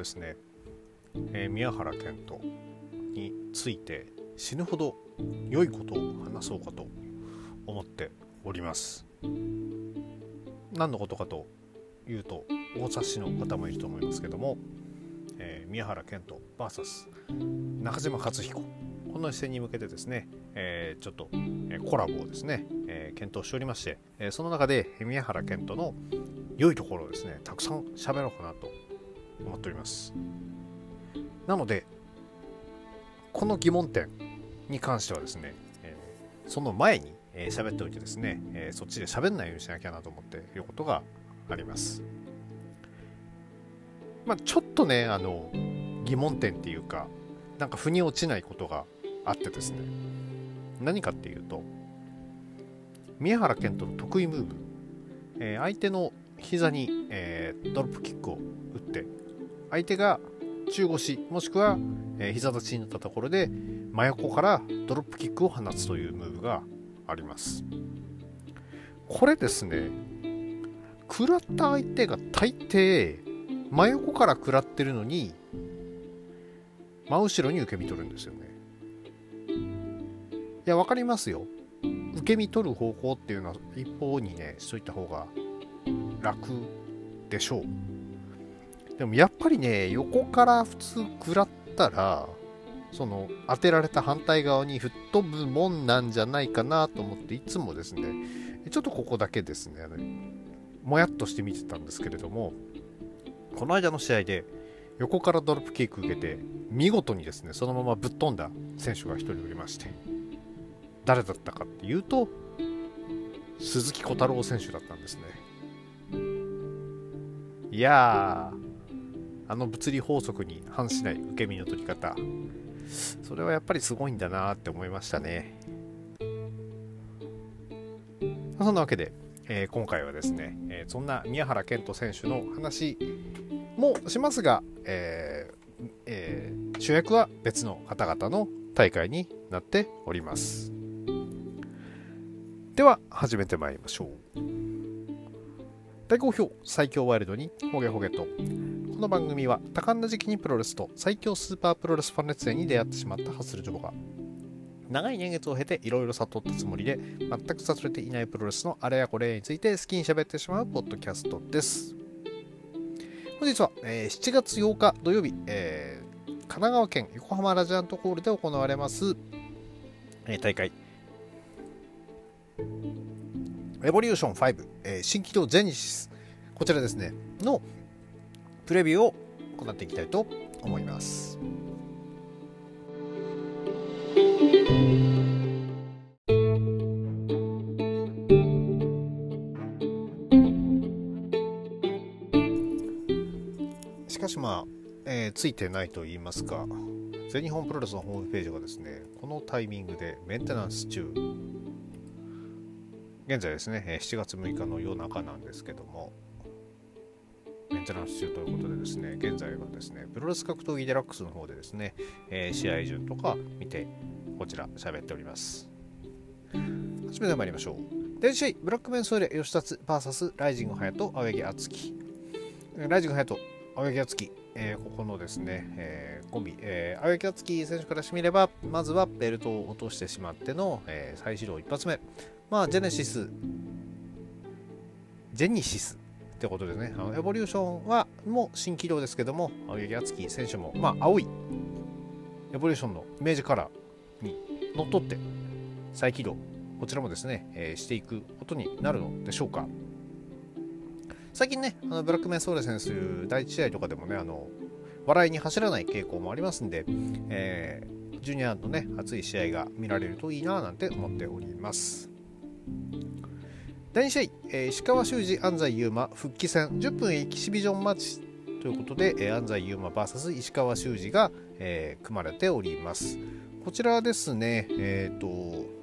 ですね、えー、宮原健人について死ぬほど良いことを話そうかと思っております。何のことかというと大察しの方もいると思いますけども、えー、宮原健人 VS 中島克彦。この一戦に向けてですね、えー、ちょっと、えコラボをですね、えー、検討しておりまして、えその中で宮原健人の良いところをですねたくさん喋ろうかなと思っております。なのでこの疑問点に関してはですね、えその前にえ喋っておいてですね、えそっちで喋んないようにしなきゃなと思っていることがあります。まあ、ちょっとねあの疑問点っていうかなんか腑に落ちないことがあってですね。何かっていうと宮原健人の得意ムーブ、えー、相手の膝に、えー、ドロップキックを打って相手が中腰もしくは、え、膝立ちになったところで真横からドロップキックを放つというムーブがあります。これですね食らった相手が大抵真横から食らってるのに真後ろに受け身取るんですよね。いや分かりますよ。受け身取る方向っていうのは一方にねしといた方が楽でしょう。でもやっぱりね横から普通食らったらその当てられた反対側に吹っ飛ぶもんなんじゃないかなと思っていつもですねちょっとここだけですねもやっとして見てたんですけれどもこの間の試合で横からドロップキック受けて見事にですねそのままぶっ飛んだ選手が1人おりまして誰だったかっていうと鈴木小太郎選手だったんですね。いやー。あの物理法則に反しない受け身の取り方。それはやっぱりすごいんだなって思いましたね。そんなわけで、えー、今回はですね、えー、そんな宮原健人選手の話もしますが、えーえー、主役は別の方々の大会になっております。では始めてまいりましょう。大好評最強ワイルドにホゲホゲとこの番組は多感な時期にプロレスと最強スーパープロレスファン列伝に出会ってしまったハッスルジョボが長い年月を経ていろいろ悟ったつもりで全く悟れていないプロレスのあれやこれについて好きに喋ってしまうポッドキャストです。本日は、えー、7月8日土曜日、えー、神奈川県横浜ラジアントホールで行われます、えー、大会。エボリューション5、えー、新機動ゼニシス。こちらですね。のプレビューを行っていきたいと思います。しかしまあ、えー、ついてないと言いますか全日本プロレスのホームページがですねこのタイミングでメンテナンス中現在ですね7月6日の夜中なんですけどもメンテナンス中ということでですね、現在はですね、プロレス格闘技デラックスの方でですね、えー、試合順とか見て、こちら喋っております。始めてまいりましょう。第1試合、ブラックメンソーレ吉達 VS ライジング隼人、青柳敦樹。ライジング隼人、青柳敦樹、えー、ここのですね、えー、コンビ、えー、青柳敦樹選手からしてみれば、まずはベルトを落としてしまっての、えー、再始動一発目。まあ、ジェネシス、ジェニシスってことでね、あのエボリューションはもう新軌道ですけども、青柳敦樹選手も、まあ、青いエボリューションのイメージカラーにのっとって再起動、こちらもですね、えー、していくことになるのでしょうか。最近ね、あのブラックメンソーレ選手、第1試合とかでもね、あの笑いに走らない傾向もありますんで、えー、ジュニアのね、熱い試合が見られるといいななんて思っております。第2試合、えー、石川修司、安西優馬復帰戦10分エキシビジョンマッチということで、えー、安西優馬 VS 石川修司が、えー、組まれております。こちらですね、えっ、ー、と、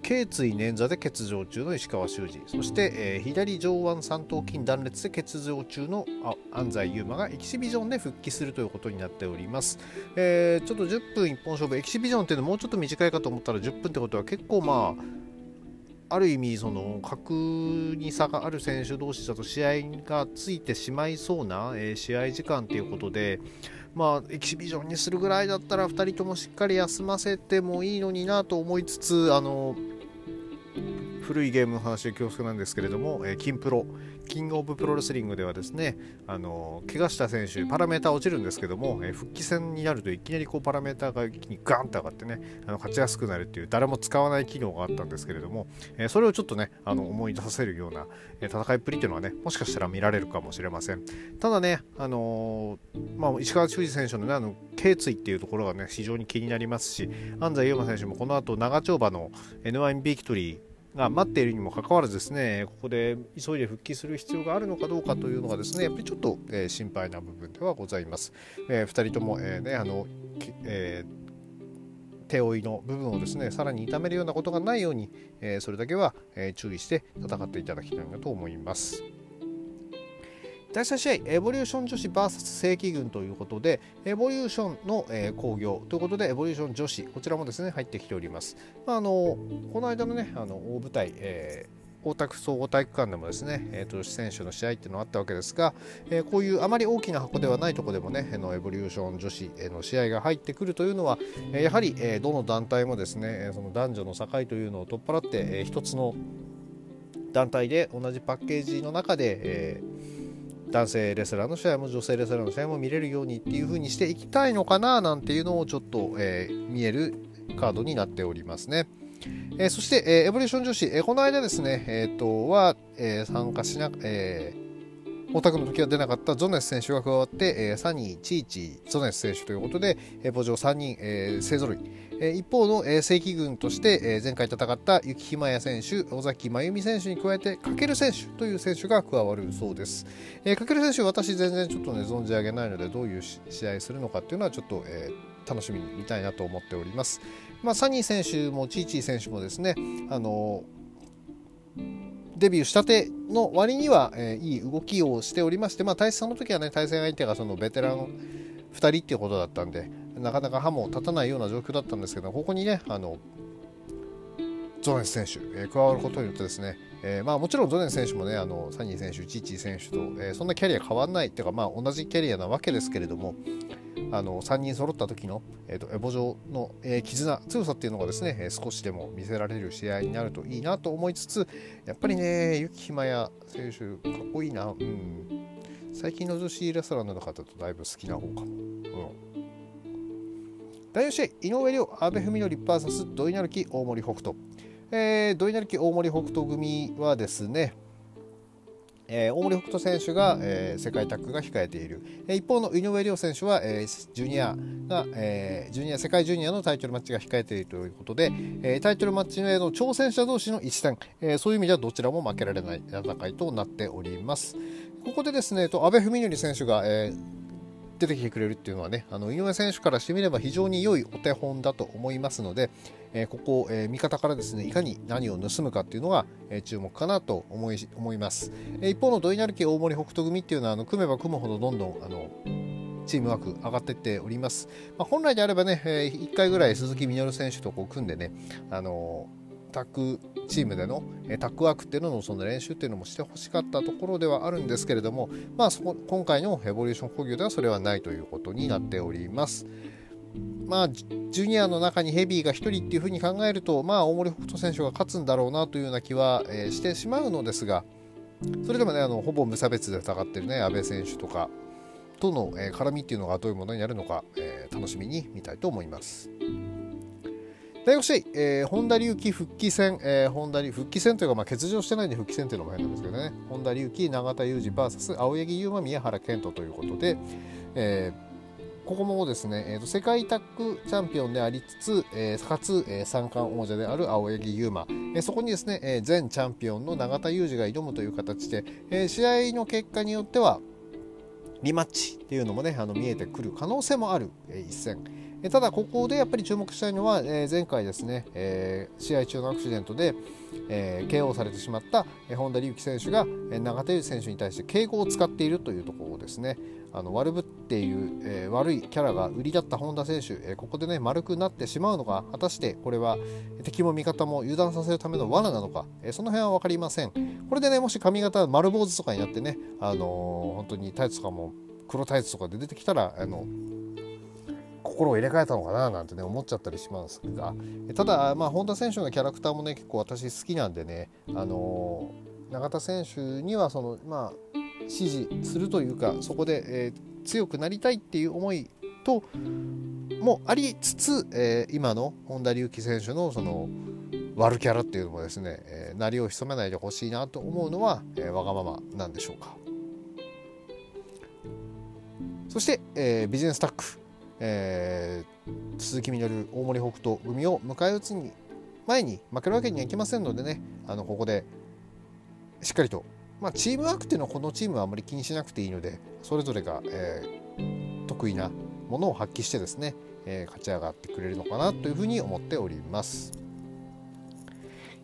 頸椎捻挫で欠場中の石川修司そして、えー、左上腕三頭筋断裂で欠場中の安西優真がエキシビジョンで復帰するということになっております、えー、ちょっと10分一本勝負エキシビジョンっていうのもうちょっと短いかと思ったら10分ってことは結構まあある意味その格に差がある選手同士だと試合がついてしまいそうな、えー、試合時間ということで、まあ、エキシビジョンにするぐらいだったら2人ともしっかり休ませてもいいのになと思いつつあの古いゲームの話で恐縮なんですけれども、えー、キンプロキングオブプロレスリングではですね、あの怪我した選手、パラメーター落ちるんですけども、え復帰戦になるといきなりこうパラメーターが一気にガンと上がってね、あの勝ちやすくなるっていう、誰も使わない機能があったんですけれども、えそれをちょっとね、あの思い出させるような、え戦いっぷりっていうのはね、もしかしたら見られるかもしれません。ただね、あのまあ、石川修司選手のね、あの頸椎っていうところがね、非常に気になりますし、安西優真選手もこの後長丁場の N1 ビクトリー、が待っているにもかかわらずですねここで急いで復帰する必要があるのかどうかというのがですねやっぱりちょっと、えー、心配な部分ではございます。えー、2人とも、えー、ねあのえー手負いの部分をですねさらに痛めるようなことがないように、えー、それだけは、えー、注意して戦っていただきたいなと思います。第3試合、エボリューション女子 VS 正規軍ということで、エボリューションの、えー、興行ということで、エボリューション女子、こちらもですね入ってきております。まあ、あのこの間のね、あの大舞台、えー、大田区総合体育館でもですね、えー、と選手の試合っていうのがあったわけですが、えー、こういうあまり大きな箱ではないところでもね、のエボリューション女子の試合が入ってくるというのは、えやはり、えー、どの団体もですね、その男女の境というのを取っ払って、えー、一つの団体で同じパッケージの中で、えー男性レスラーの試合も女性レスラーの試合も見れるようにっていう風にしていきたいのかななんていうのをちょっと、えー、見えるカードになっておりますね。えー、そして、えー、エボリューション女子、えー、この間ですね、えー、とは、え、参加しな、えー大田区の時は出なかったゾネス選手が加わって、えー、サニー、チーチー、ゾネス選手ということで、えー、墓場3人、えー、勢ぞろい。えー、一方の、えー、正規軍として、えー、前回戦った雪ひまや選手、尾崎真由美選手に加えて、かける選手という選手が加わるそうです。えー、かける選手、私全然ちょっとね、存じ上げないので、どういう試合するのかっていうのはちょっと、えー、楽しみに見たいなと思っております。まあ、サニー選手もチーチー選手もですね、あのーデビューしたての割には、えー、いい動きをしておりまして、まあ、対戦の時はね、対戦相手がそのベテラン2人っていうことだったんで、なかなか歯も立たないような状況だったんですけど、ここにね、あのゾネス選手、えー、加わることによってですね、えー、まあ、もちろんゾネス選手もね、あのサニー選手、チッチー選手と、えー、そんなキャリア変わらないっていうか、まあ、同じキャリアなわけですけれども、あの3人揃った時の、えーと、エボ上の、えー、絆強さっていうのがですね、えー、少しでも見せられる試合になるといいなと思いつつやっぱりねユキヒマヤ選手かっこいいな、うん、最近の女子レストラーの中だとだいぶ好きな方かも、うん、第4試合井上涼阿部文則 VS 土井成樹大森北斗、えー、土井成樹大森北斗組はですねえー、大森北斗選手が、えー、世界タッグが控えている、えー、一方の井上涼選手は、えー、ジュニアが、えー、ジュニア世界ジュニアのタイトルマッチが控えているということで、えー、タイトルマッチへの挑戦者同士の一戦、えー、そういう意味ではどちらも負けられない戦いとなっております。ここでですねと阿部文則選手が、えー、出てきてくれるっていうのはねあの井上選手からしてみれば非常に良いお手本だと思いますので、えー、ここ、えー、味方からですねいかに何を盗むかっていうのが、えー、注目かなと思い思います、えー、一方の土井成家大森北斗組っていうのはあの組めば組むほどどんどんあのチームワーク上がっていっております、まあ、本来であればね、えー、1回ぐらい鈴木みのる選手とこう組んでねあのタッグチームでのタッグワークっていうののその練習っていうのもしてほしかったところではあるんですけれども、まあ、そこ今回のエボリューション工業ではそれはないということになっております。まあ、ジュニアの中にヘビーが1人っていうふうに考えると、まあ、大森北斗選手が勝つんだろうなというような気は、えー、してしまうのですが、それでもね、あのほぼ無差別で戦ってるね、阿部選手とかとの、えー、絡みっていうのがどういうものになるのか、えー、楽しみに見たいと思います。第5試合、えー、本田隆起復帰戦、えー、本田復帰戦というか、まあ、欠場してないんで復帰戦というのも変なんですけどね、本田隆起、永田裕二 VS 青柳優馬、宮原健人ということで、えーここもですね、えーと、世界タッグチャンピオンでありつつ、えー、かつ、えー、三冠王者である青柳優馬、えー、そこにですね、えー、前チャンピオンの永田裕二が挑むという形で、えー、試合の結果によってはリマッチっていうのもねあの見えてくる可能性もある、えー、一戦。えただここでやっぱり注目したいのは、えー、前回ですね、えー、試合中のアクシデントで、えー、KO されてしまった、え、本田隆起選手が、えー、永田選手に対して敬語を使っているというところですね。あの悪ぶっていう、えー、悪いキャラが売りだった本田選手、えー、ここでね丸くなってしまうのか果たしてこれは敵も味方も油断させるための罠なのか、えー、その辺は分かりませんこれでねもし髪型丸坊主とかになってね、あの本当にタイツとかも黒タイツとかで出てきたらあの心を入れ替えたのかななんてね思っちゃったりしますが。ただまあ本田選手のキャラクターもね結構私好きなんでねあの永田選手にはそのまあ支持するというかそこで、えー、強くなりたいっていう思いともありつつ、えー、今の本田隆起選手のその悪キャラっていうのもですね、えー、鳴りを潜めないでほしいなと思うのは、えー、わがままなんでしょうか。そして、えー、ビジネスタック、えー、鈴木みのる大森北斗組を迎え撃つに前に負けるわけにはいきませんのでねあのここでしっかりとまあ、チームワークっていうのはこのチームはあまり気にしなくていいのでそれぞれが、えー、得意なものを発揮してですね、えー、勝ち上がってくれるのかなというふうに思っております。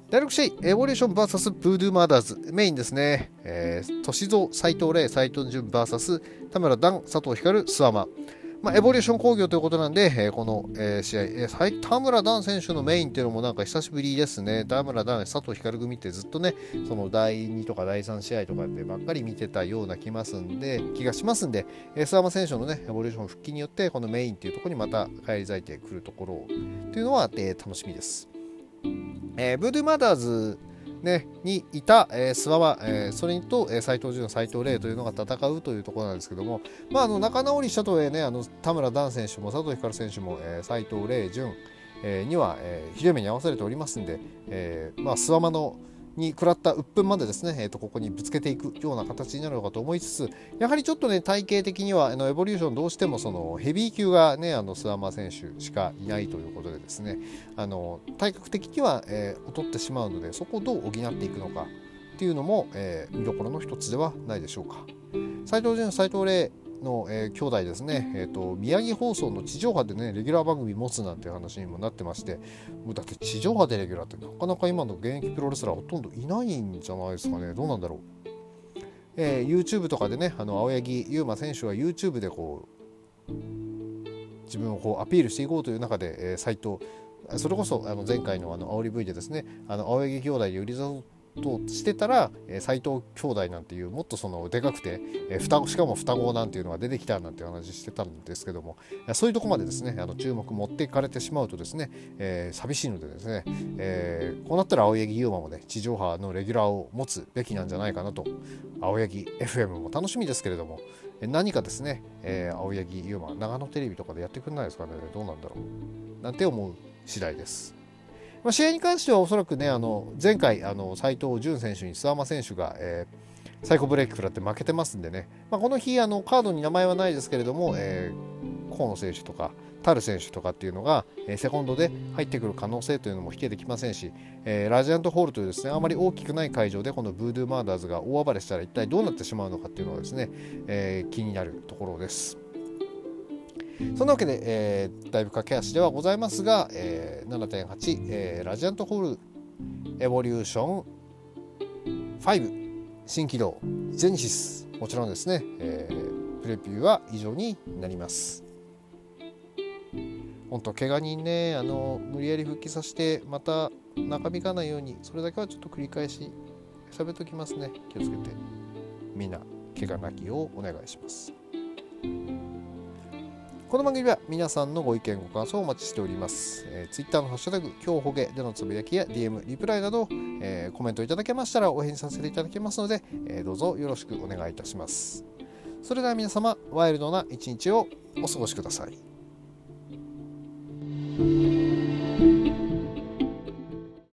第6試合、エボリューション VS ブードゥーマーダーズ、メインですね。えー、歳三、斎藤麗、斎藤潤 VS 田村段、佐藤光、諏訪間。まあ、エボリューション工業ということなんで、えー、この、えー、試合、えー、田村段選手のメインっていうのもなんか久しぶりですね。田村段、佐藤光組ってずっとね、その第2とか第3試合とかでばっかり見てたような気ますんで、気がしますんで、えー、諏訪間選手のね、エボリューション復帰によって、このメインっていうところにまた返り咲いてくるところというのは、えー、楽しみです。えー、ブードゥーマダーズね、にいた、えー、諏訪は、えー、それと、えー、斎藤潤、斎藤麗というのが戦うというところなんですけども、まあ、あの仲直りしたとえね、あの田村段選手も佐藤光選手も、えー、斎藤麗、潤、えー、には、えー、ひどい目に遭わされておりますんで、えーまあ、諏訪間のに食らった鬱憤までですね、えー、とここにぶつけていくような形になるのかと思いつつやはりちょっとね体型的にはあのエボリューションどうしてもそのヘビー級がねあの諏訪間選手しかいないということでですねあの体格的には、えー、劣ってしまうのでそこをどう補っていくのかっていうのも、えー、見どころの一つではないでしょうか。斉藤潤斉藤麗の、えー、兄弟ですね、えーと、宮城放送の地上波でねレギュラー番組持つなんていう話にもなってましてもうだって地上波でレギュラーってなかなか今の現役プロレスラーほとんどいないんじゃないですかね。どうなんだろう、えー、YouTube とかでねあの青柳優馬選手は YouTube でこう自分をこうアピールしていこうという中で、えー、サイトそれこそあの前回のあの煽り V でですねあの青柳兄弟で売りとしてたら斎、藤兄弟なんていうもっとそのでかくて、え双子しかも双子なんていうのが出てきたなんて話してたんですけどもそういうとこまでですねあの注目持っていかれてしまうとですね、えー、寂しいのでですね、えー、こうなったら青柳優馬もね地上波のレギュラーを持つべきなんじゃないかなと青柳 FM も楽しみですけれども何かですね、えー、青柳優馬長野テレビとかでやってくれないですかねどうなんだろうなんて思う次第です。まあ、試合に関してはおそらくねあの前回あの斉藤潤選手に諏訪間選手が、えー、サイコブレーキ食らって負けてますんでね、まあ、この日あのカードに名前はないですけれども、えー、河野選手とかタル選手とかっていうのが、えー、セコンドで入ってくる可能性というのも否定できませんし、えー、ラジアントホールというですねあまり大きくない会場でこのブードゥーマーダーズが大暴れしたら一体どうなってしまうのかっていうのはですね、えー、気になるところです。そんなわけで、えー、だいぶ駆け足ではございますが、えー、7.8、えー、ラジアントホールエボリューション5新起動ジェニシスもちろんですね、えー、プレビューは以上になります。本当怪我人ねあの無理やり復帰させてまた中引かないようにそれだけはちょっと繰り返し喋っときますね。気をつけてみんな怪我なきをお願いします。この番組は皆さんのご意見ご感想をお待ちしております、えー、Twitter のハッシュタグ今日ほげでのつぶやきや DM リプライなど、えー、コメントいただけましたらお返事させていただきますので、えー、どうぞよろしくお願いいたします。それでは皆様ワイルドな一日をお過ごしください。